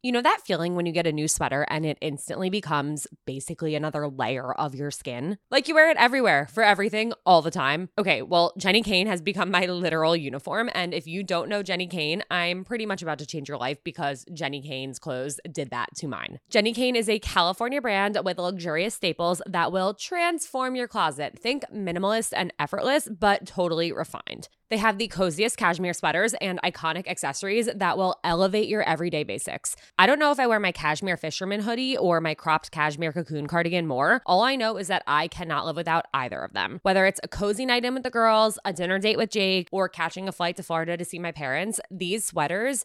You know that feeling when you get a new sweater and it instantly becomes basically another layer of your skin? Like you wear it everywhere for everything all the time. Okay, well, Jenni Kayne has become my literal uniform. And if you don't know Jenni Kayne, I'm pretty much about to change your life because Jenni Kayne's clothes did that to mine. Jenni Kayne is a California brand with luxurious staples that will transform your closet. Think minimalist and effortless, but totally refined. They have the coziest cashmere sweaters and iconic accessories that will elevate your everyday basics. I don't know if I wear my cashmere fisherman hoodie or my cropped cashmere cocoon cardigan more. All I know is that I cannot live without either of them. Whether it's a cozy night in with the girls, a dinner date with Jake, or catching a flight to Florida to see my parents, these sweaters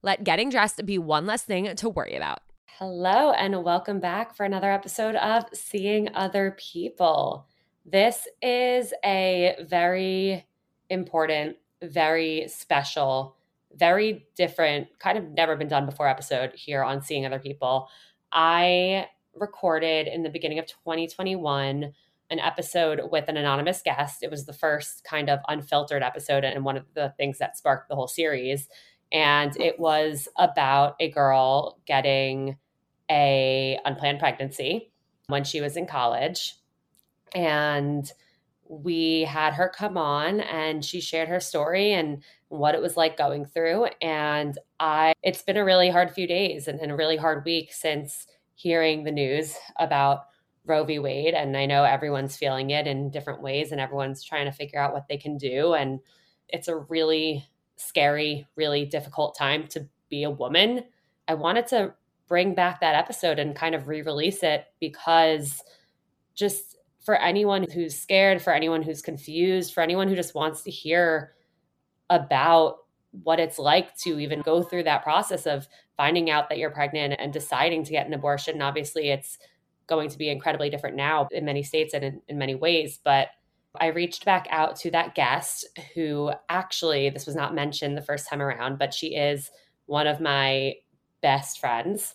Let getting dressed be one less thing to worry about. Hello, and welcome back for another episode of Seeing Other People. This is a very important, very special, very different, kind of never been done before episode here on Seeing Other People. I recorded in the beginning of 2021 an episode with an anonymous guest. It was the first kind of unfiltered episode and one of the things that sparked the whole series and it was about a girl getting a unplanned pregnancy when she was in college. And we had her come on and she shared her story and what it was like going through. And i it's been a really hard few days and, and a really hard week since hearing the news about roe v. Wade. And i know everyone's feeling it in different ways and everyone's trying to figure out what they can do. And it's a really scary, really difficult time to be a woman. I wanted to bring back that episode and kind of re release it because just for anyone who's scared, for anyone who's confused, for anyone who just wants to hear about what it's like to even go through that process of finding out that you're pregnant and deciding to get an abortion. And obviously, it's going to be incredibly different now in many states and in, in many ways. But I reached back out to that guest who actually, this was not mentioned the first time around, but she is one of my best friends.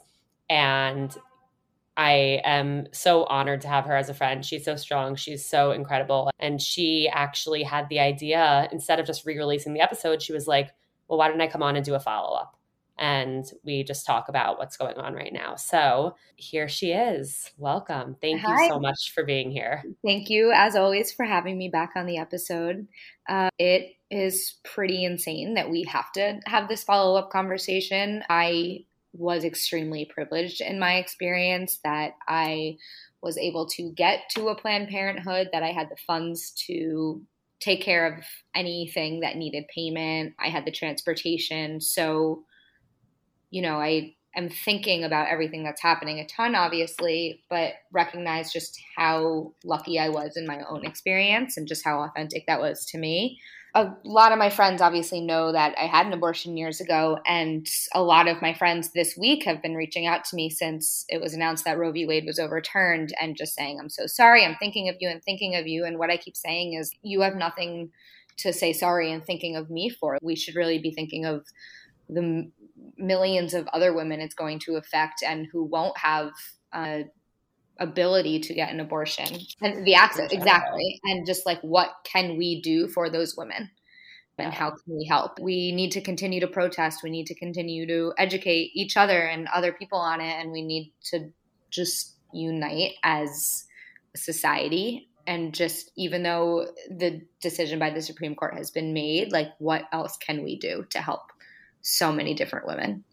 And I am so honored to have her as a friend. She's so strong. She's so incredible. And she actually had the idea, instead of just re releasing the episode, she was like, well, why don't I come on and do a follow up? And we just talk about what's going on right now. So here she is. Welcome. Thank Hi. you so much for being here. Thank you, as always, for having me back on the episode. Uh, it is pretty insane that we have to have this follow up conversation. I was extremely privileged in my experience that I was able to get to a Planned Parenthood, that I had the funds to take care of anything that needed payment. I had the transportation. So you know, I am thinking about everything that's happening a ton, obviously, but recognize just how lucky I was in my own experience and just how authentic that was to me. A lot of my friends obviously know that I had an abortion years ago, and a lot of my friends this week have been reaching out to me since it was announced that Roe v. Wade was overturned and just saying, I'm so sorry, I'm thinking of you and thinking of you. And what I keep saying is, you have nothing to say sorry and thinking of me for. We should really be thinking of the millions of other women it's going to affect and who won't have uh, ability to get an abortion. And the access exactly. And just like what can we do for those women? And how can we help? We need to continue to protest. We need to continue to educate each other and other people on it. And we need to just unite as a society. And just even though the decision by the supreme court has been made like what else can we do to help so many different women.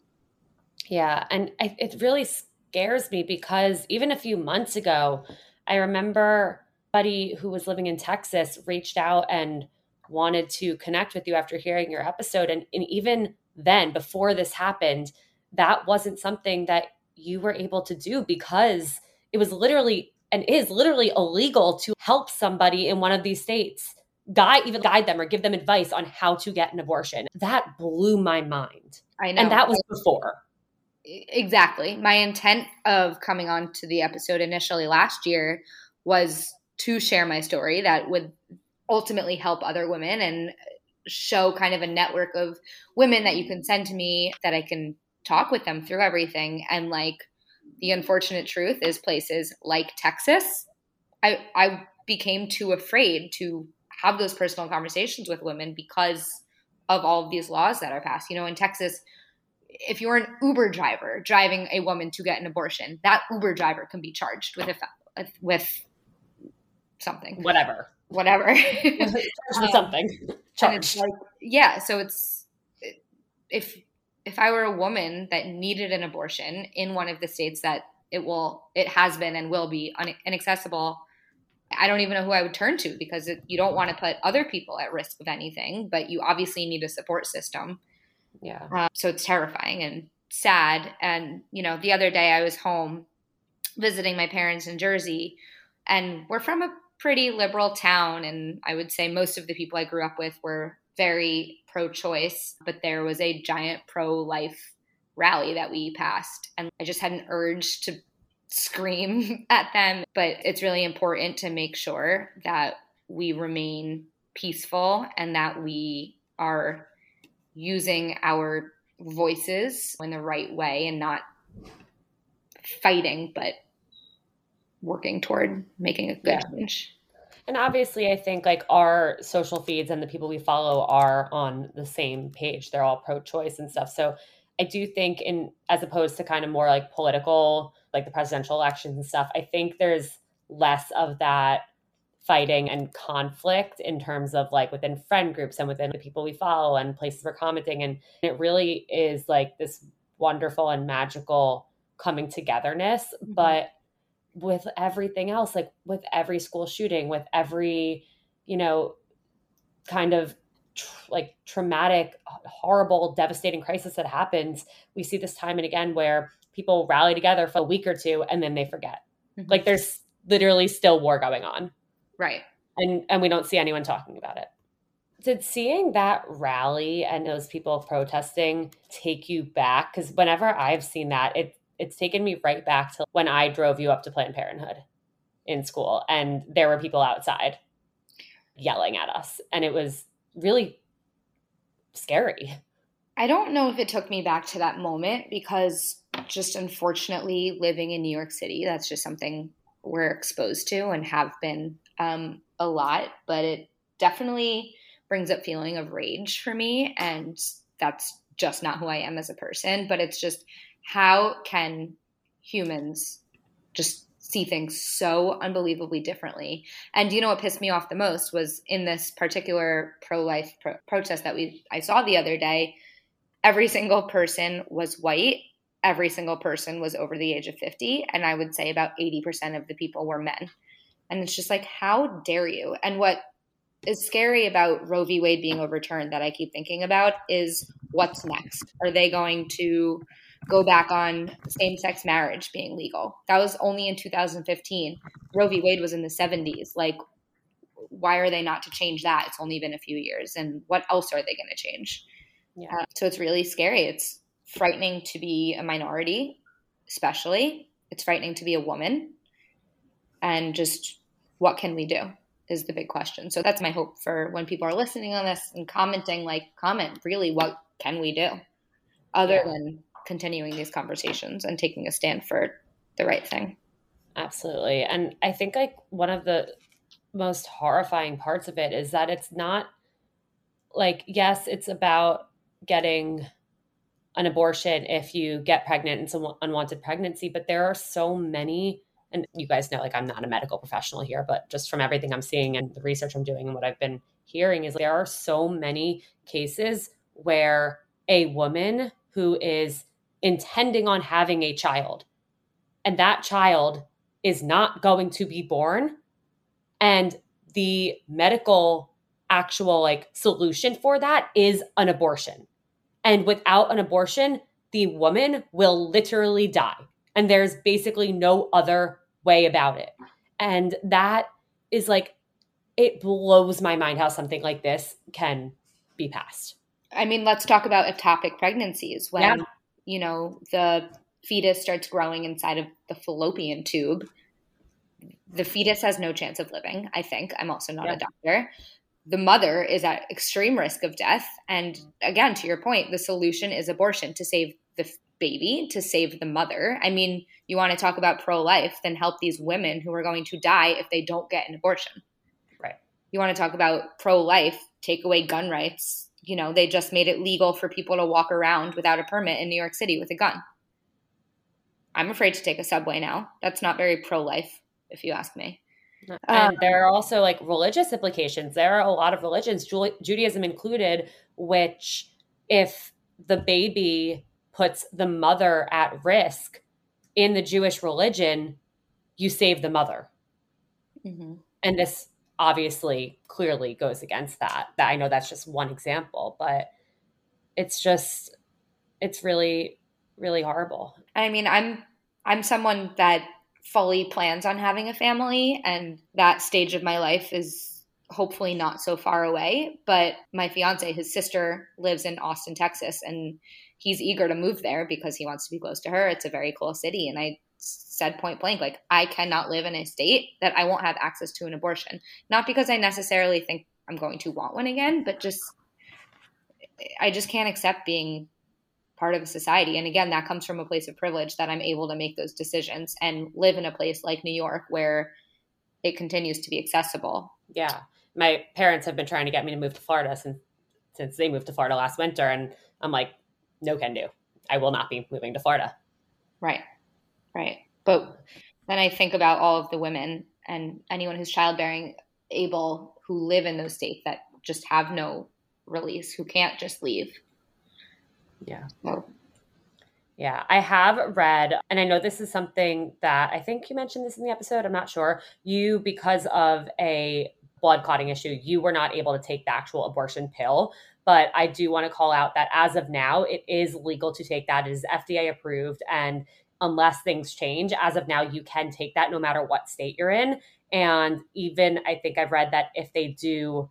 Yeah. And I, it really scares me because even a few months ago, I remember buddy who was living in Texas reached out and wanted to connect with you after hearing your episode. And, and even then, before this happened, that wasn't something that you were able to do because it was literally and is literally illegal to help somebody in one of these states guide even guide them or give them advice on how to get an abortion. That blew my mind. I know. And that was before. Exactly. My intent of coming on to the episode initially last year was to share my story that would ultimately help other women and show kind of a network of women that you can send to me that I can talk with them through everything and like the unfortunate truth is places like Texas I I became too afraid to have those personal conversations with women because of all of these laws that are passed. You know, in Texas, if you're an Uber driver driving a woman to get an abortion, that Uber driver can be charged with a, with something, whatever, whatever, um, something. Charged. Like, yeah, so it's if if I were a woman that needed an abortion in one of the states that it will, it has been and will be inaccessible I don't even know who I would turn to because it, you don't want to put other people at risk of anything, but you obviously need a support system. Yeah. Uh, so it's terrifying and sad. And, you know, the other day I was home visiting my parents in Jersey, and we're from a pretty liberal town. And I would say most of the people I grew up with were very pro choice, but there was a giant pro life rally that we passed. And I just had an urge to scream at them, but it's really important to make sure that we remain peaceful and that we are using our voices in the right way and not fighting, but working toward making a good yeah. change. And obviously, I think like our social feeds and the people we follow are on the same page. They're all pro choice and stuff. So I do think, in as opposed to kind of more like political like the presidential elections and stuff, I think there's less of that fighting and conflict in terms of like within friend groups and within the people we follow and places we're commenting. And it really is like this wonderful and magical coming togetherness. Mm-hmm. But with everything else, like with every school shooting, with every, you know, kind of tr- like traumatic, horrible, devastating crisis that happens, we see this time and again where people rally together for a week or two and then they forget. Mm-hmm. Like there's literally still war going on. Right. And and we don't see anyone talking about it. Did seeing that rally and those people protesting take you back? Because whenever I've seen that, it it's taken me right back to when I drove you up to Planned Parenthood in school and there were people outside yelling at us. And it was really scary. I don't know if it took me back to that moment because just unfortunately living in New York City, that's just something we're exposed to and have been um, a lot. But it definitely brings up feeling of rage for me, and that's just not who I am as a person. But it's just how can humans just see things so unbelievably differently. And you know what pissed me off the most was in this particular pro-life pro- protest that we I saw the other day, every single person was white every single person was over the age of 50 and i would say about 80% of the people were men and it's just like how dare you and what is scary about roe v wade being overturned that i keep thinking about is what's next are they going to go back on same sex marriage being legal. That was only in 2015. Roe v. Wade was in the 70s. Like, why are they not to change that? It's only been a few years. And what else are they going to change? Yeah. Uh, so it's really scary. It's frightening to be a minority, especially. It's frightening to be a woman. And just what can we do is the big question. So that's my hope for when people are listening on this and commenting, like, comment really, what can we do other yeah. than continuing these conversations and taking a stand for the right thing? Absolutely. And I think, like, one of the most horrifying parts of it is that it's not like, yes, it's about getting an abortion if you get pregnant and some unwanted pregnancy, but there are so many and you guys know like I'm not a medical professional here, but just from everything I'm seeing and the research I'm doing and what I've been hearing is there are so many cases where a woman who is intending on having a child and that child is not going to be born and the medical actual like solution for that is an abortion and without an abortion the woman will literally die and there's basically no other way about it. And that is like, it blows my mind how something like this can be passed. I mean, let's talk about ectopic pregnancies when, yeah. you know, the fetus starts growing inside of the fallopian tube. The fetus has no chance of living, I think. I'm also not yeah. a doctor. The mother is at extreme risk of death. And again, to your point, the solution is abortion to save the baby to save the mother. I mean, you want to talk about pro life, then help these women who are going to die if they don't get an abortion. Right. You want to talk about pro life, take away gun rights. You know, they just made it legal for people to walk around without a permit in New York City with a gun. I'm afraid to take a subway now. That's not very pro life, if you ask me. And um, there are also like religious implications. There are a lot of religions, Judaism included, which if the baby puts the mother at risk in the Jewish religion, you save the mother. Mm-hmm. And this obviously clearly goes against that. That I know that's just one example, but it's just it's really really horrible. I mean, I'm I'm someone that fully plans on having a family and that stage of my life is hopefully not so far away, but my fiance, his sister lives in Austin, Texas and he's eager to move there because he wants to be close to her. It's a very cool city. And I said point blank, like, I cannot live in a state that I won't have access to an abortion. Not because I necessarily think I'm going to want one again, but just, I just can't accept being part of a society. And again, that comes from a place of privilege that I'm able to make those decisions and live in a place like New York where it continues to be accessible. Yeah. My parents have been trying to get me to move to Florida since since they moved to Florida last winter and I'm like no can do. I will not be moving to Florida. Right. Right. But then I think about all of the women and anyone who's childbearing able who live in those states that just have no release, who can't just leave. Yeah. So. Yeah, I have read, and I know this is something that I think you mentioned this in the episode. I'm not sure. You, because of a blood clotting issue, you were not able to take the actual abortion pill. But I do want to call out that as of now, it is legal to take that. It is FDA approved. And unless things change, as of now, you can take that no matter what state you're in. And even I think I've read that if they do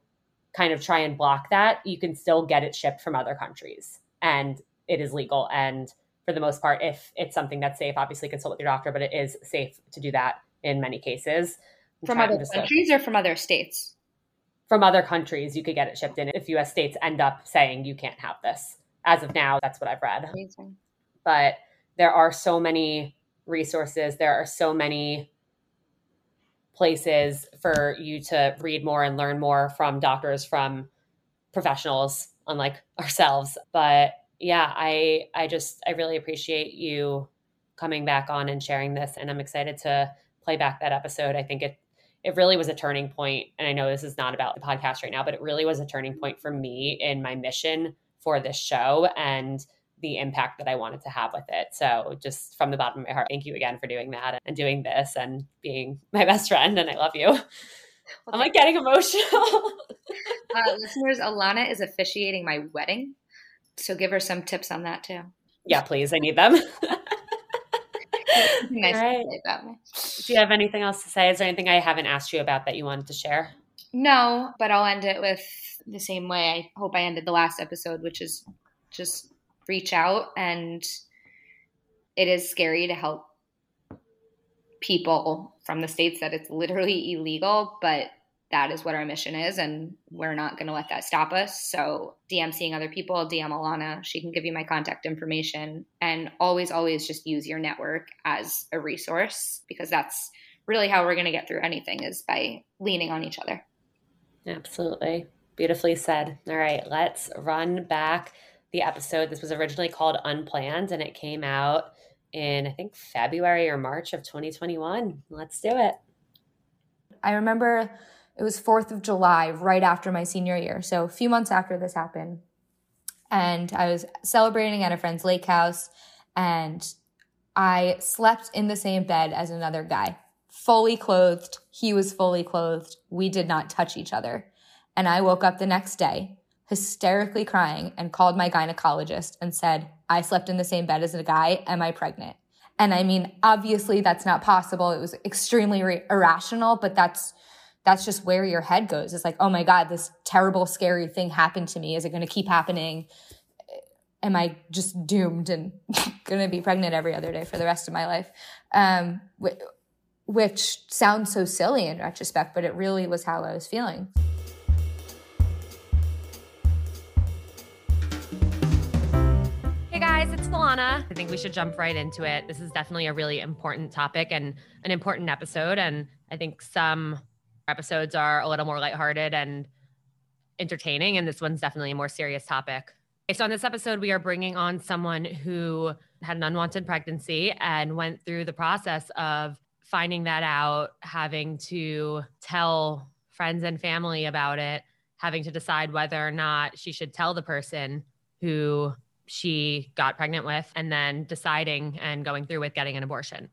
kind of try and block that, you can still get it shipped from other countries. And it is legal. And for the most part, if it's something that's safe, obviously consult with your doctor, but it is safe to do that in many cases. From other countries or from other states? from other countries, you could get it shipped in if US states end up saying you can't have this. As of now, that's what I've read. Amazing. But there are so many resources, there are so many places for you to read more and learn more from doctors, from professionals, unlike ourselves. But yeah, I I just I really appreciate you coming back on and sharing this and I'm excited to play back that episode. I think it it really was a turning point and i know this is not about the podcast right now but it really was a turning point for me in my mission for this show and the impact that i wanted to have with it so just from the bottom of my heart thank you again for doing that and doing this and being my best friend and i love you i'm like getting emotional uh, listeners alana is officiating my wedding so give her some tips on that too Yeah, please. I need them. nice right. Do you have anything else to say? Is there anything I haven't asked you about that you wanted to share? No, but I'll end it with the same way I hope I ended the last episode, which is just reach out and it is scary to help people from the states that it's literally illegal, but that is what our mission is, and we're not going to let that stop us. So, DM seeing other people, DM Alana. She can give you my contact information. And always, always just use your network as a resource because that's really how we're going to get through anything is by leaning on each other. Absolutely. Beautifully said. All right, let's run back the episode. This was originally called Unplanned, and it came out in, I think, February or March of 2021. Let's do it. I remember it was 4th of July, right after my senior year. So a few months after this happened. And I was celebrating at a friend's lake house, and I slept in the same bed as another guy, fully clothed. He was fully clothed. We did not touch each other. And I woke up the next day hysterically crying and called my gynecologist and said, I slept in the same bed as a guy. Am I pregnant? And I mean, obviously that's not possible. It was extremely re- irrational, but that's, that's just where your head goes. It's like, oh my God, this terrible, scary thing happened to me. Is it going to keep happening? Am I just doomed and going to be pregnant every other day for the rest of my life? Um, which sounds so silly in retrospect, but it really was how I was feeling. Alana. I think we should jump right into it. This is definitely a really important topic and an important episode. And I think some episodes are a little more lighthearted and entertaining. And this one's definitely a more serious topic. So, on this episode, we are bringing on someone who had an unwanted pregnancy and went through the process of finding that out, having to tell friends and family about it, having to decide whether or not she should tell the person who she got pregnant with and then deciding and going through with getting an abortion.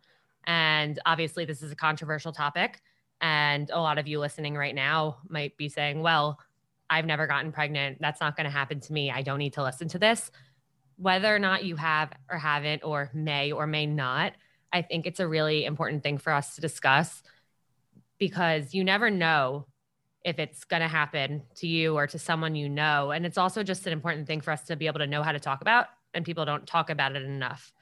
And obviously, this is a controversial topic. And a lot of you listening right now might be saying, well, I've never gotten pregnant. That's not going to happen to me. I don't need to listen to this. Whether or not you have or haven't, or may or may not, I think it's a really important thing for us to discuss because you never know if it's going to happen to you or to someone you know. And it's also just an important thing for us to be able to know how to talk about, and people don't talk about it enough.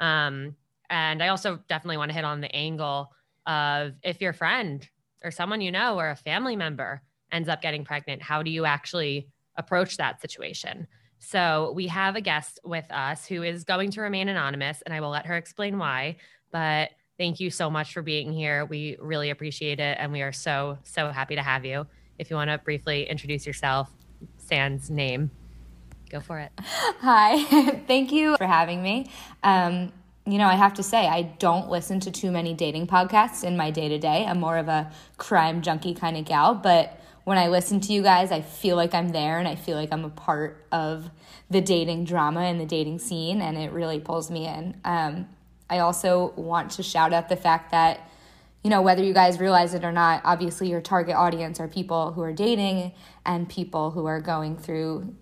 Um, and I also definitely want to hit on the angle of if your friend or someone you know or a family member ends up getting pregnant, how do you actually approach that situation? So we have a guest with us who is going to remain anonymous, and I will let her explain why. But Thank you so much for being here. We really appreciate it. And we are so, so happy to have you. If you want to briefly introduce yourself, Sans name, go for it. Hi. Thank you for having me. Um, you know, I have to say, I don't listen to too many dating podcasts in my day to day. I'm more of a crime junkie kind of gal. But when I listen to you guys, I feel like I'm there and I feel like I'm a part of the dating drama and the dating scene, and it really pulls me in. Um, I also want to shout out the fact that, you know, whether you guys realize it or not, obviously your target audience are people who are dating and people who are going through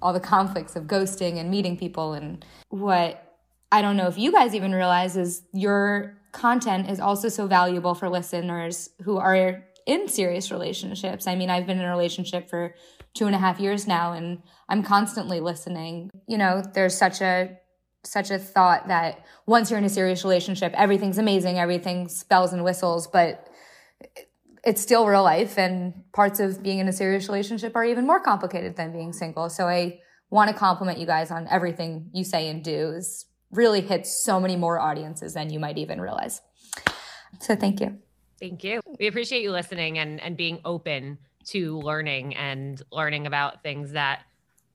all the conflicts of ghosting and meeting people. And what I don't know if you guys even realize is your content is also so valuable for listeners who are in serious relationships. I mean, I've been in a relationship for two and a half years now, and I'm constantly listening. You know, there's such a such a thought that once you're in a serious relationship, everything's amazing, everything's bells and whistles, but it's still real life and parts of being in a serious relationship are even more complicated than being single. So I want to compliment you guys on everything you say and do. Is really hits so many more audiences than you might even realize. So thank you. Thank you. We appreciate you listening and and being open to learning and learning about things that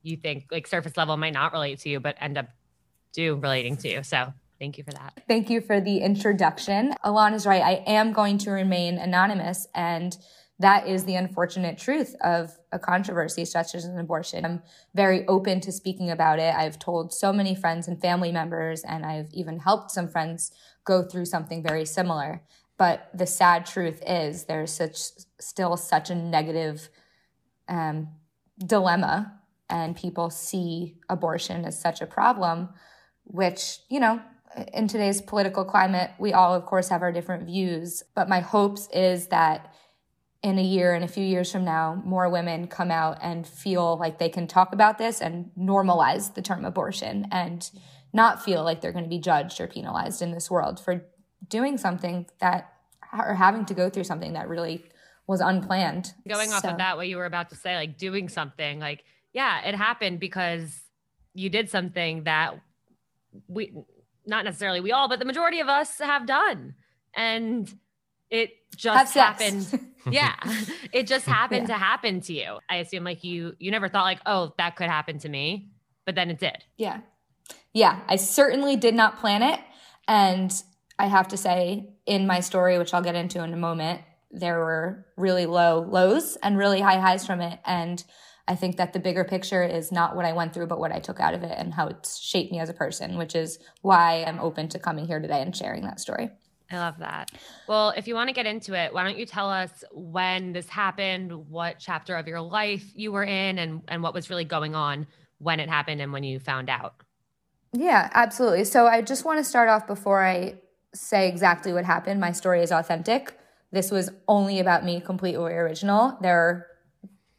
you think like surface level might not relate to you but end up do relating to. You. So thank you for that. Thank you for the introduction. Alana's right. I am going to remain anonymous and that is the unfortunate truth of a controversy such as an abortion. I'm very open to speaking about it. I've told so many friends and family members, and I've even helped some friends go through something very similar. But the sad truth is there's such still such a negative um, dilemma, and people see abortion as such a problem which, you know, in today's political climate, we all, of course, have our different views. But my hopes is that in a year and a few years from now, more women come out and feel like they can talk about this and normalize the term abortion and not feel like they're going to be judged or penalized in this world for doing something that or having to go through something that really was unplanned. Going off so. of that, what you were about to say, like doing something, like, yeah, it happened because you did something that we, not necessarily we all, but the majority of us have done. And it just happened. yeah. It just happened yeah. to happen to you. I assume like you, you never thought like, oh, that could happen to me, but then it did. Yeah. Yeah. I certainly did not plan it. And I have to say, in my story, which I'll get into in a moment, there were really low lows and really high highs from it. And I think that the bigger picture is not what I went through, but what I took out of it and how it's shaped me as a person, which is why I'm open to coming here today and sharing that story. I love that. Well, if you want to get into it, why don't you tell us when this happened, what chapter of your life you were in, and, and what was really going on when it happened and when you found out? Yeah, absolutely. So I just want to start off before I say exactly what happened. My story is authentic. This was only about me, completely original. There are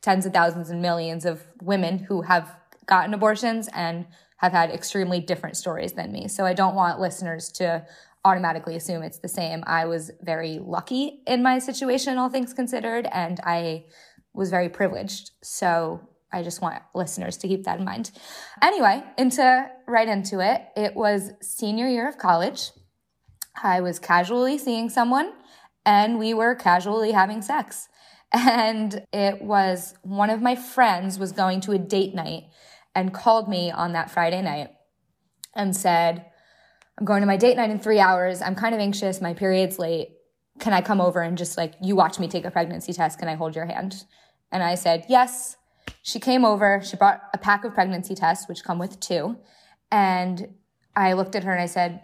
tens of thousands and millions of women who have gotten abortions and have had extremely different stories than me. So I don't want listeners to automatically assume it's the same. I was very lucky in my situation, all things considered, and I was very privileged. So I just want listeners to keep that in mind. Anyway, into right into it. It was senior year of college. I was casually seeing someone and we were casually having sex. And it was one of my friends was going to a date night and called me on that Friday night and said, I'm going to my date night in three hours. I'm kind of anxious. My period's late. Can I come over and just like, you watch me take a pregnancy test? Can I hold your hand? And I said, yes. She came over. She brought a pack of pregnancy tests, which come with two. And I looked at her and I said,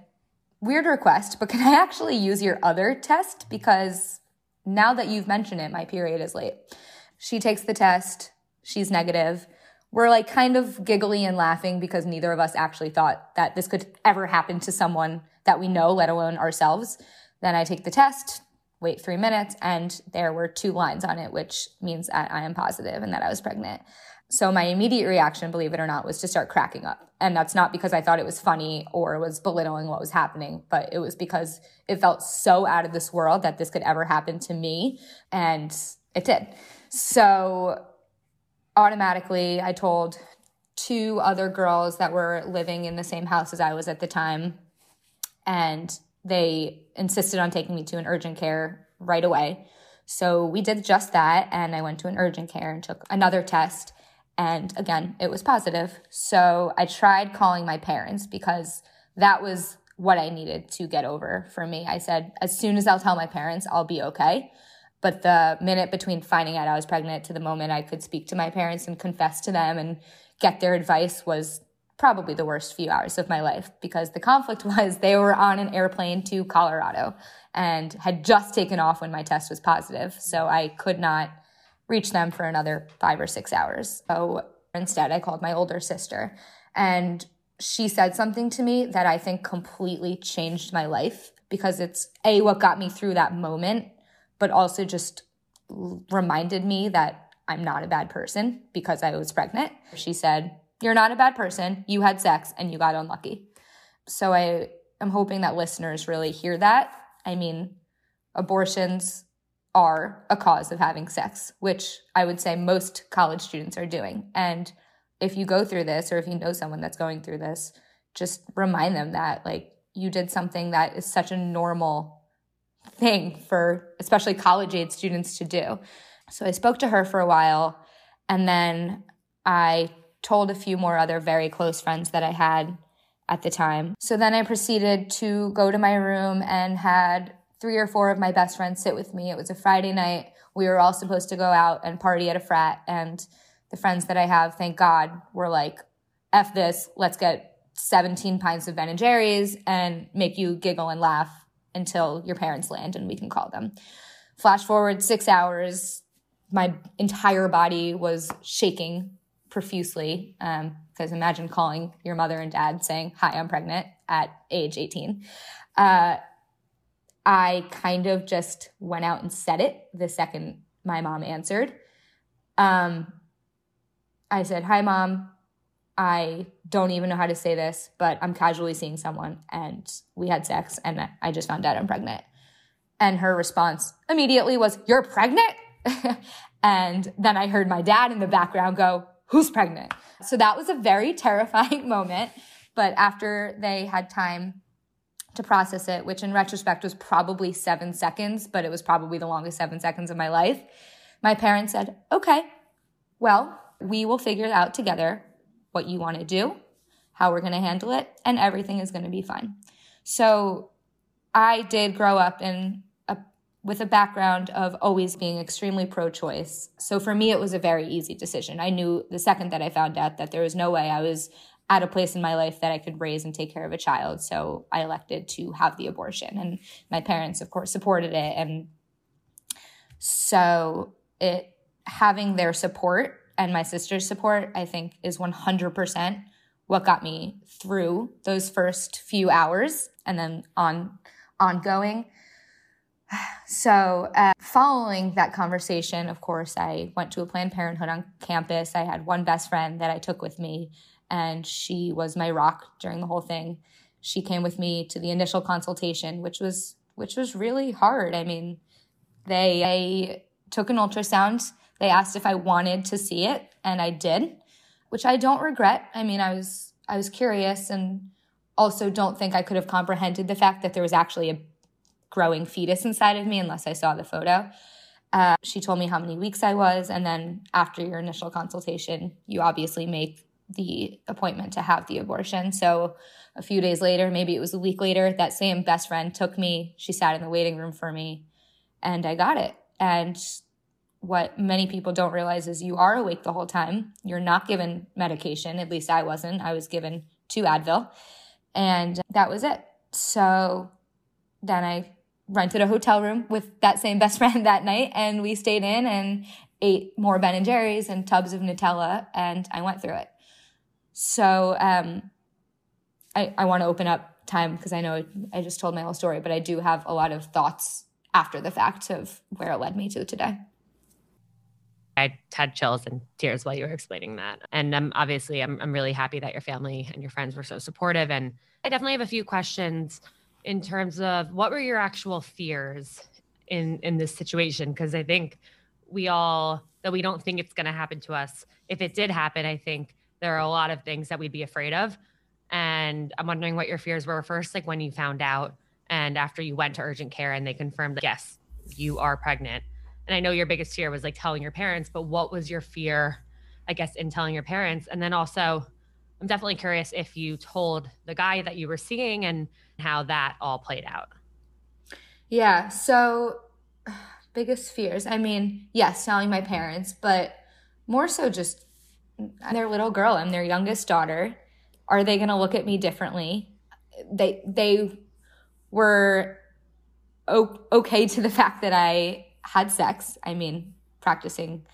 weird request, but can I actually use your other test? Because now that you've mentioned it, my period is late. She takes the test. She's negative. We're like kind of giggly and laughing because neither of us actually thought that this could ever happen to someone that we know, let alone ourselves. Then I take the test, wait three minutes, and there were two lines on it, which means that I am positive and that I was pregnant. So my immediate reaction, believe it or not, was to start cracking up. And that's not because I thought it was funny or was belittling what was happening, but it was because it felt so out of this world that this could ever happen to me. And it did. So automatically, I told two other girls that were living in the same house as I was at the time. And they insisted on taking me to an urgent care right away. So we did just that. And I went to an urgent care and took another test and again, it was positive. So I tried calling my parents because that was what I needed to get over for me. I said, as soon as I'll tell my parents, I'll be okay. But the minute between finding out I was pregnant to the moment I could speak to my parents and confess to them and get their advice was probably the worst few hours of my life because the conflict was they were on an airplane to Colorado and had just taken off when my test was positive. So I could not reach them for another five or six hours. So instead, I called my older sister and she said something to me that I think completely changed my life because it's A, what got me through that moment, but also just reminded me that I'm not a bad person because I was pregnant. She said, You're not a bad person. You had sex and you got unlucky. So I am hoping that listeners really hear that. I mean, abortions are a cause of having sex, which I would say most college students are doing. And if you go through this, or if you know someone that's going through this, just remind them that, like, you did something that is such a normal thing for especially college age students to do. So I spoke to her for a while, and then I told a few more other very close friends that I had at the time. So then I proceeded to go to my room and had three or four of my best friends sit with me. It was a Friday night. We were all supposed to go out and party at a frat. And the friends that I have, thank God, were like, F this, let's get 17 pints of Ben and Jerry's and make you giggle and laugh until your parents land and we can call them. Flash forward six hours, my entire body was shaking profusely because um, imagine calling your mother and dad saying, Hi, I'm pregnant at age 18. Uh, I kind of just went out and said it the second my mom answered. Um, I said, Hi, mom. I don't even know how to say this, but I'm casually seeing someone and we had sex and I just found out I'm pregnant. And her response immediately was, You're pregnant? and then I heard my dad in the background go, Who's pregnant? So that was a very terrifying moment. But after they had time to process it, which in retrospect was probably seven seconds, but it was probably the longest seven seconds of my life, my parents said, Okay, well, we will figure it out together what you want to do, how we're going to handle it, and everything is going to be fine. So I did grow up in a, with a background of always being extremely pro choice. So for me, it was a very easy decision. I knew the second that I found out that there was no way I was at a place in my life that I could raise and take care of a child. So I elected to have the abortion. And my parents, of course, supported it. And so it having their support and my sister's support, I think, is 100% what got me through those first few hours and then on ongoing. So, uh, following that conversation, of course, I went to a Planned Parenthood on campus. I had one best friend that I took with me, and she was my rock during the whole thing. She came with me to the initial consultation, which was which was really hard. I mean, they, they took an ultrasound they asked if I wanted to see it, and I did, which I don't regret. I mean, I was I was curious and also don't think I could have comprehended the fact that there was actually a growing fetus inside of me unless I saw the photo. Uh, she told me how many weeks I was, and then after your initial consultation, you obviously make the appointment to have the abortion. So a few days later, maybe it was a week later, that same best friend took me. She sat in the waiting room for me, and I got it. And what many people don't realize is you are awake the whole time. You're not given medication. At least I wasn't. I was given two Advil, and that was it. So then I rented a hotel room with that same best friend that night, and we stayed in and ate more Ben and Jerry's and tubs of Nutella, and I went through it. So um, I, I want to open up time because I know I just told my whole story, but I do have a lot of thoughts after the fact of where it led me to today. I had chills and tears while you were explaining that. And obviously, I'm, I'm really happy that your family and your friends were so supportive. And I definitely have a few questions in terms of what were your actual fears in in this situation? Because I think we all that we don't think it's going to happen to us. If it did happen, I think there are a lot of things that we'd be afraid of. And I'm wondering what your fears were first, like when you found out, and after you went to urgent care and they confirmed that yes, you are pregnant and I know your biggest fear was like telling your parents, but what was your fear, I guess, in telling your parents? And then also, I'm definitely curious if you told the guy that you were seeing and how that all played out. Yeah. So, biggest fears. I mean, yes, telling my parents, but more so just their little girl. I'm their youngest daughter. Are they going to look at me differently? They they were okay to the fact that I had sex. I mean, practicing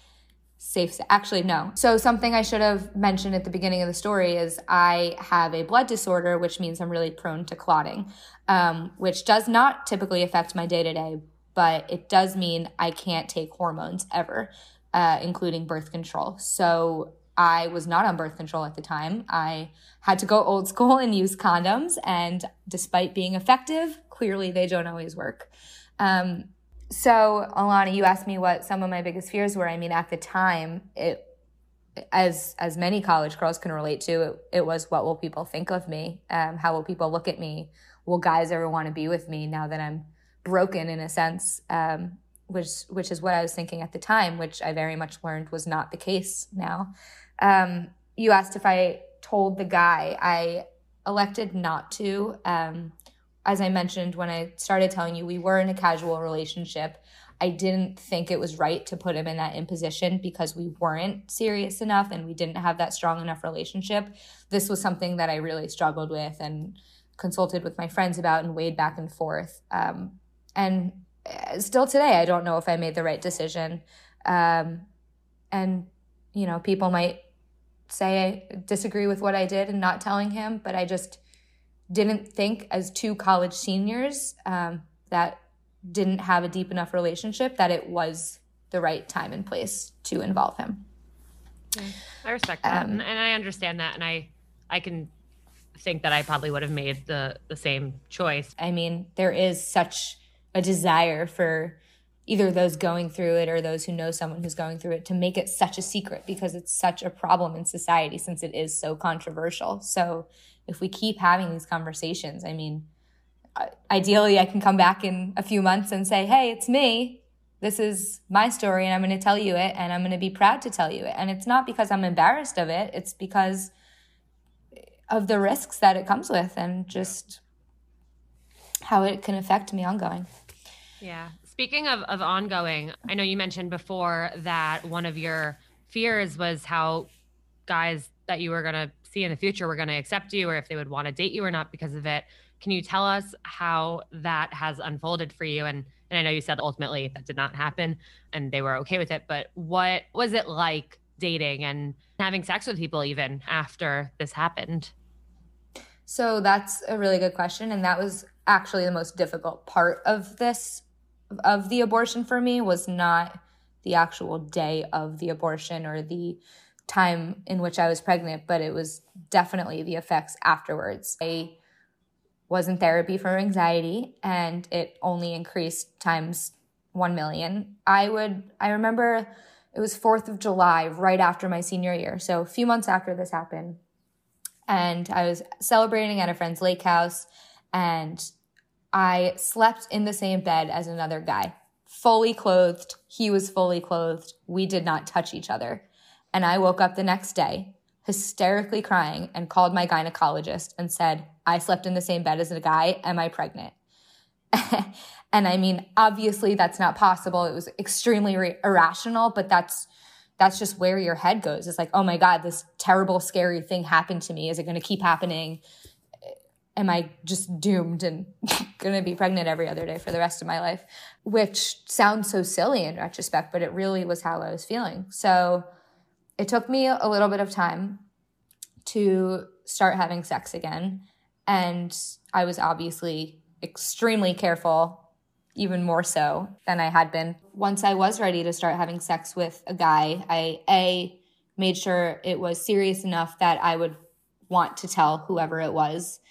safe actually no. So something i should have mentioned at the beginning of the story is i have a blood disorder which means i'm really prone to clotting um, which does not typically affect my day-to-day but it does mean i can't take hormones ever uh, including birth control. So i was not on birth control at the time. I had to go old school and use condoms and despite being effective clearly they don't always work. Um, so, Alana, you asked me what some of my biggest fears were. I mean, at the time, it as as many college girls can relate to, it, it was what will people think of me? Um, how will people look at me? Will guys ever want to be with me now that I'm broken in a sense? Um, which which is what I was thinking at the time, which I very much learned was not the case now. Um, you asked if I told the guy. I elected not to. Um, as I mentioned when I started telling you, we were in a casual relationship. I didn't think it was right to put him in that imposition because we weren't serious enough and we didn't have that strong enough relationship. This was something that I really struggled with and consulted with my friends about and weighed back and forth. Um, and uh, still today, I don't know if I made the right decision. Um, and, you know, people might say I disagree with what I did and not telling him, but I just didn't think as two college seniors um, that didn't have a deep enough relationship that it was the right time and place to involve him. Yeah, I respect that, um, and, and I understand that, and I I can think that I probably would have made the the same choice. I mean, there is such a desire for either those going through it or those who know someone who's going through it to make it such a secret because it's such a problem in society since it is so controversial. So if we keep having these conversations, I mean, ideally I can come back in a few months and say, "Hey, it's me. This is my story and I'm going to tell you it and I'm going to be proud to tell you it." And it's not because I'm embarrassed of it, it's because of the risks that it comes with and just how it can affect me ongoing. Yeah. Speaking of, of ongoing, I know you mentioned before that one of your fears was how guys that you were going to see in the future were going to accept you or if they would want to date you or not because of it. Can you tell us how that has unfolded for you? And, and I know you said ultimately that did not happen and they were okay with it, but what was it like dating and having sex with people even after this happened? So that's a really good question. And that was actually the most difficult part of this, of the abortion for me, was not the actual day of the abortion or the time in which I was pregnant, but it was definitely the effects afterwards. I was in therapy for anxiety and it only increased times 1 million. I would, I remember it was 4th of July, right after my senior year. So a few months after this happened and I was celebrating at a friend's lake house and I slept in the same bed as another guy, fully clothed. He was fully clothed. We did not touch each other. And I woke up the next day hysterically crying and called my gynecologist and said, I slept in the same bed as a guy. Am I pregnant? and I mean, obviously that's not possible. It was extremely re- irrational, but that's that's just where your head goes. It's like, oh my God, this terrible, scary thing happened to me. Is it going to keep happening? Am I just doomed and going to be pregnant every other day for the rest of my life? Which sounds so silly in retrospect, but it really was how I was feeling. So it took me a little bit of time to start having sex again. And I was obviously extremely careful even more so than I had been. Once I was ready to start having sex with a guy, I A, made sure it was serious enough that I would want to tell whoever it was.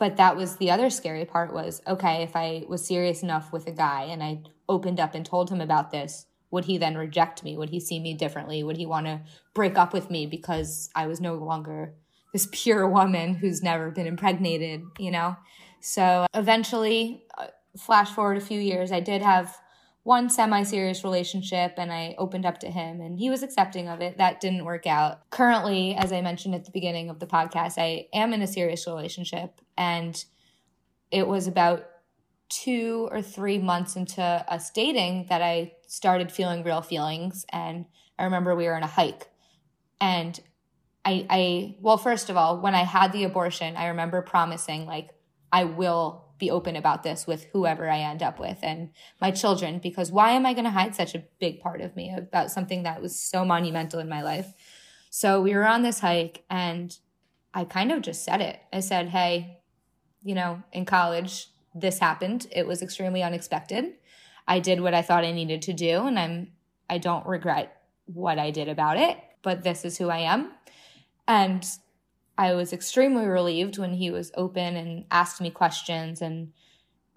But that was the other scary part was okay, if I was serious enough with a guy and I opened up and told him about this, would he then reject me? Would he see me differently? Would he want to break up with me because I was no longer this pure woman who's never been impregnated, you know? So eventually, uh, flash forward a few years, I did have one semi serious relationship and I opened up to him and he was accepting of it. That didn't work out. Currently, as I mentioned at the beginning of the podcast, I am in a serious relationship and it was about two or three months into us dating that I started feeling real feelings. And I remember we were on a hike and I, I, well, first of all, when I had the abortion, I remember promising, like, I will be open about this with whoever I end up with and my children because why am I going to hide such a big part of me about something that was so monumental in my life? So we were on this hike and I kind of just said it. I said, "Hey, you know, in college this happened. It was extremely unexpected. I did what I thought I needed to do and I'm I don't regret what I did about it, but this is who I am." And I was extremely relieved when he was open and asked me questions and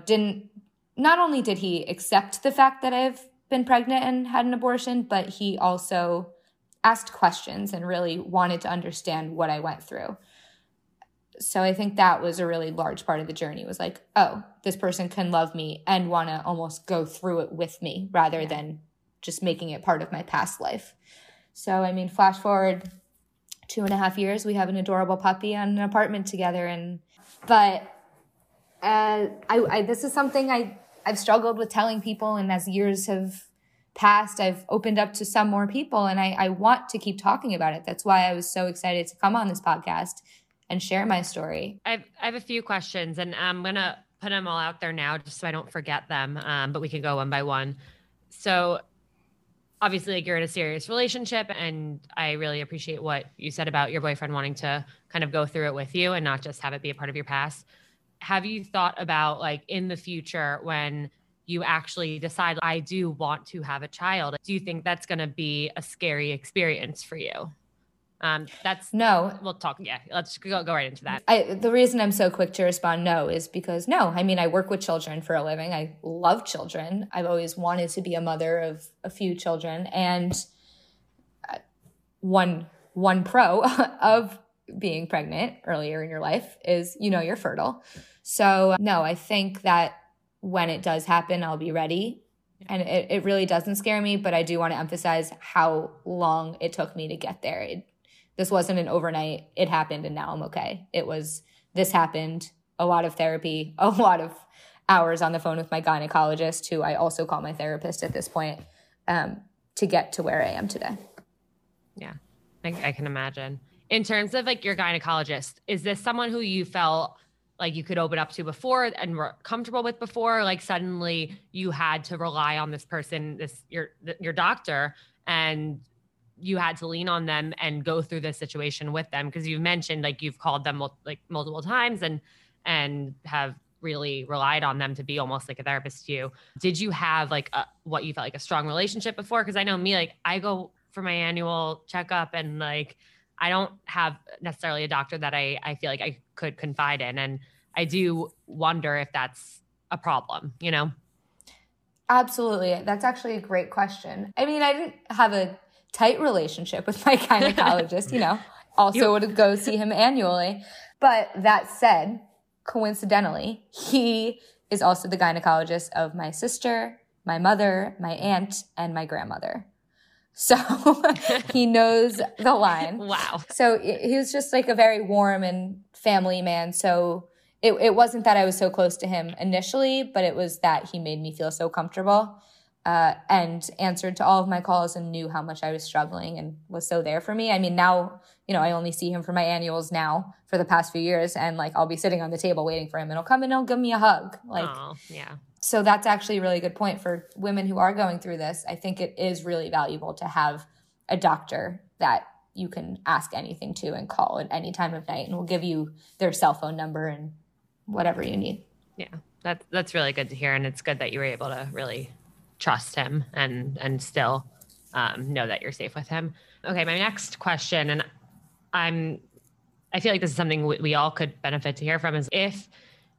didn't not only did he accept the fact that I've been pregnant and had an abortion, but he also asked questions and really wanted to understand what I went through. So I think that was a really large part of the journey was like, oh, this person can love me and want to almost go through it with me rather yeah. than just making it part of my past life. So, I mean, flash forward two and a half years. We have an adorable puppy and an apartment together. And but uh, I, I this is something I I've struggled with telling people, and as years have passed, I've opened up to some more people, and I, I want to keep talking about it. That's why I was so excited to come on this podcast and share my story. I've I have a few questions, and I'm gonna put them all out there now, just so I don't forget them. Um, but we can go one by one. So obviously like you're in a serious relationship and I really appreciate what you said about your boyfriend wanting to kind of go through it with you and not just have it be a part of your past. Have you thought about like in the future when you actually decide I do want to have a child, do you think that's going to be a scary experience for you? Um, that's no. We'll talk. Yeah, let's go, go right into that. I, the reason I'm so quick to respond no is because no. I mean, I work with children for a living. I love children. I've always wanted to be a mother of a few children, and uh, one one pro of being pregnant earlier in your life is you know you're fertile. So no, I think that when it does happen, I'll be ready. And it, it really doesn't scare me, but I do want to emphasize how long it took me to get there. It, this wasn't an overnight, it happened and now I'm okay. It was, this happened, a lot of therapy, a lot of hours on the phone with my gynecologist, who I also call my therapist at this point, um, to get to where I am today. Yeah, I, I can imagine. In terms of like your gynecologist, is this someone who you felt like you could open up to before and were comfortable with before like suddenly you had to rely on this person this your your doctor and you had to lean on them and go through this situation with them because you mentioned like you've called them like multiple times and and have really relied on them to be almost like a therapist to you. Did you have like a, what you felt like a strong relationship before? Because i know me like i go for my annual checkup and like i don't have necessarily a doctor that i i feel like i could confide in and i do wonder if that's a problem you know? Absolutely. That's actually a great question. I mean i didn't have a tight relationship with my gynecologist, you know, also would go see him annually. But that said, coincidentally, he is also the gynecologist of my sister, my mother, my aunt, and my grandmother. So he knows the line. Wow. So he was just like a very warm and family man. So it, it wasn't that I was so close to him initially, but it was that he made me feel so comfortable uh, and answered to all of my calls and knew how much I was struggling and was so there for me. I mean, now, you know, I only see him for my annuals now for the past few years. And like, I'll be sitting on the table waiting for him and he'll come and he'll give me a hug. Like, oh, yeah. So that's actually a really good point for women who are going through this. I think it is really valuable to have a doctor that you can ask anything to and call at any time of night and will give you their cell phone number and whatever you need. Yeah. That's that's really good to hear. And it's good that you were able to really trust him and and still um, know that you're safe with him. Okay, my next question, and I'm I feel like this is something we, we all could benefit to hear from is if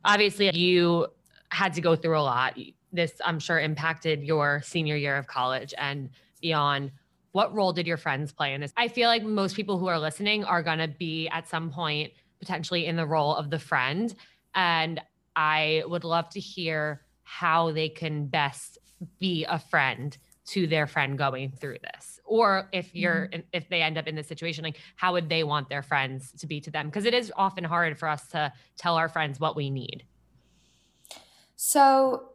obviously you had to go through a lot. This I'm sure impacted your senior year of college and beyond. What role did your friends play in this? I feel like most people who are listening are going to be at some point potentially in the role of the friend. And I would love to hear how they can best be a friend to their friend going through this? Or if you're mm-hmm. if they end up in this situation like how would they want their friends to be to them? Because it is often hard for us to tell our friends what we need. So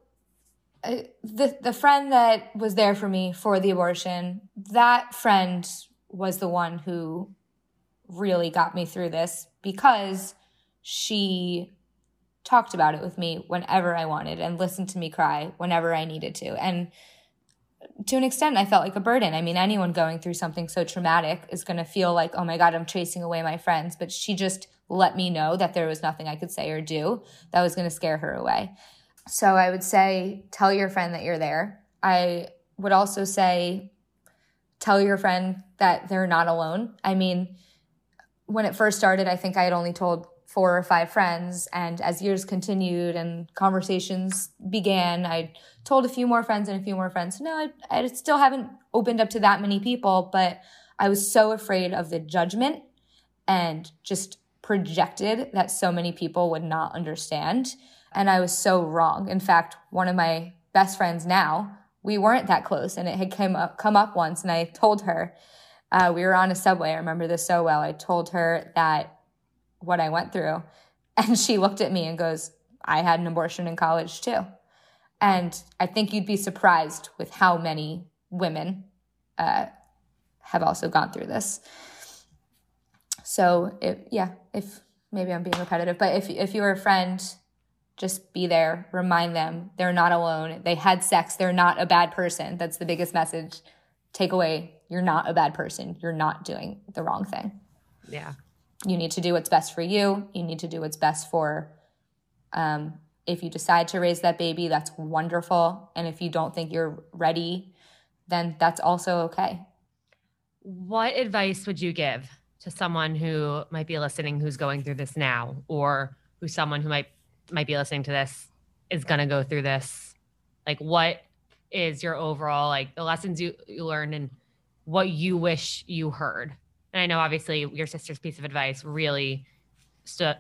uh, the the friend that was there for me for the abortion that friend was the one who really got me through this because she talked about it with me whenever I wanted and listened to me cry whenever I needed to. And to an extent, I felt like a burden. I mean, anyone going through something so traumatic is going to feel like, oh my God, I'm chasing away my friends. But she just let me know that there was nothing I could say or do that was going to scare her away. So I would say, tell your friend that you're there. I would also say, tell your friend that they're not alone. I mean, when it first started, I think I had only told four or five friends. And as years continued and conversations began, I told a few more friends and a few more friends. No, I, I still haven't opened up to that many people, but I was so afraid of the judgment and just projected that so many people would not understand. And I was so wrong. In fact, one of my best friends now, we weren't that close and it had come up, come up once and I told her, uh, we were on a subway. I remember this so well. I told her that what I went through. And she looked at me and goes, I had an abortion in college too. And I think you'd be surprised with how many women uh, have also gone through this. So, if, yeah, if maybe I'm being repetitive, but if, if you're a friend, just be there, remind them they're not alone. They had sex, they're not a bad person. That's the biggest message take away you're not a bad person. You're not doing the wrong thing. Yeah. You need to do what's best for you. You need to do what's best for um, if you decide to raise that baby, that's wonderful. And if you don't think you're ready, then that's also okay. What advice would you give to someone who might be listening who's going through this now or who's someone who might might be listening to this is going to go through this? Like what is your overall like the lessons you, you learned and what you wish you heard? And I know obviously your sister's piece of advice really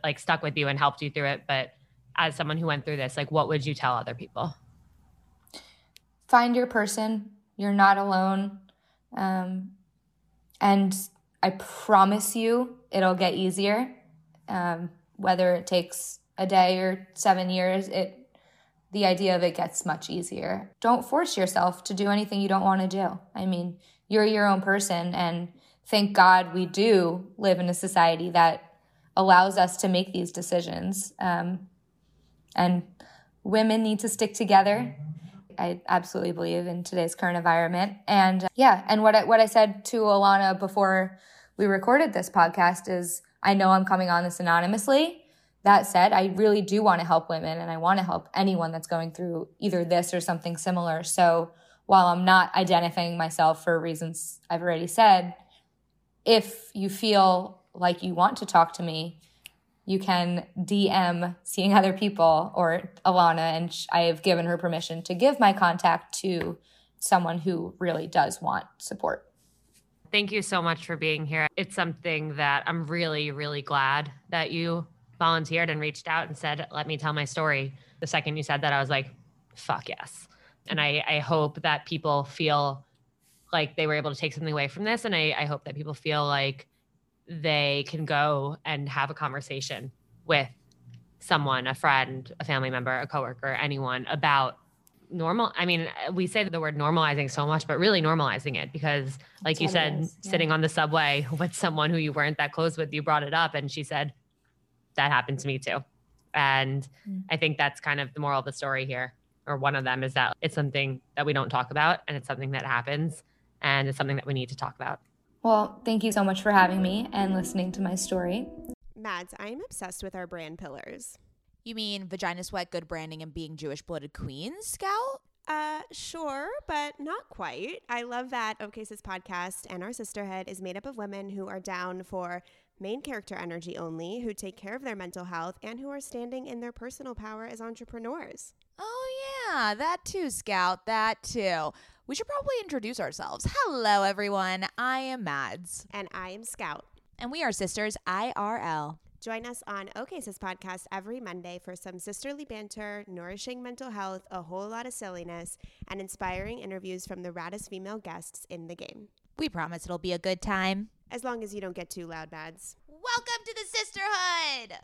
like stuck with you and helped you through it, but as someone who went through this, like what would you tell other people? Find your person. You're not alone. Um, and I promise you it'll get easier. Um, whether it takes a day or seven years, it the idea of it gets much easier. Don't force yourself to do anything you don't want to do. I mean, you're your own person, and thank God we do live in a society that allows us to make these decisions. Um, and women need to stick together. I absolutely believe in today's current environment. And uh, yeah, and what I, what I said to Alana before we recorded this podcast is I know I'm coming on this anonymously. That said, I really do want to help women and I want to help anyone that's going through either this or something similar. So while I'm not identifying myself for reasons I've already said, if you feel like you want to talk to me, you can DM seeing other people or Alana, and I have given her permission to give my contact to someone who really does want support. Thank you so much for being here. It's something that I'm really, really glad that you volunteered and reached out and said, Let me tell my story. The second you said that, I was like, Fuck yes. And I, I hope that people feel like they were able to take something away from this. And I, I hope that people feel like they can go and have a conversation with someone, a friend, a family member, a coworker, anyone about normal i mean we say the word normalizing so much but really normalizing it because like That's you said yeah. sitting on the subway with someone who you weren't that close with you brought it up and she said that happened to me too and mm. i think that's kind of the moral of the story here or one of them is that it's something that we don't talk about and it's something that happens and it's something that we need to talk about well, thank you so much for having me and listening to my story. Mads, I am obsessed with our brand pillars. You mean vagina sweat, good branding, and being Jewish blooded queens, Scout? Uh, sure, but not quite. I love that OK Sis podcast and our sisterhood is made up of women who are down for main character energy only, who take care of their mental health, and who are standing in their personal power as entrepreneurs. Oh, yeah, that too, Scout, that too. We should probably introduce ourselves. Hello, everyone. I am Mads. And I am Scout. And we are sisters IRL. Join us on OK Sis podcast every Monday for some sisterly banter, nourishing mental health, a whole lot of silliness, and inspiring interviews from the raddest female guests in the game. We promise it'll be a good time. As long as you don't get too loud, Mads. Welcome to the sisterhood!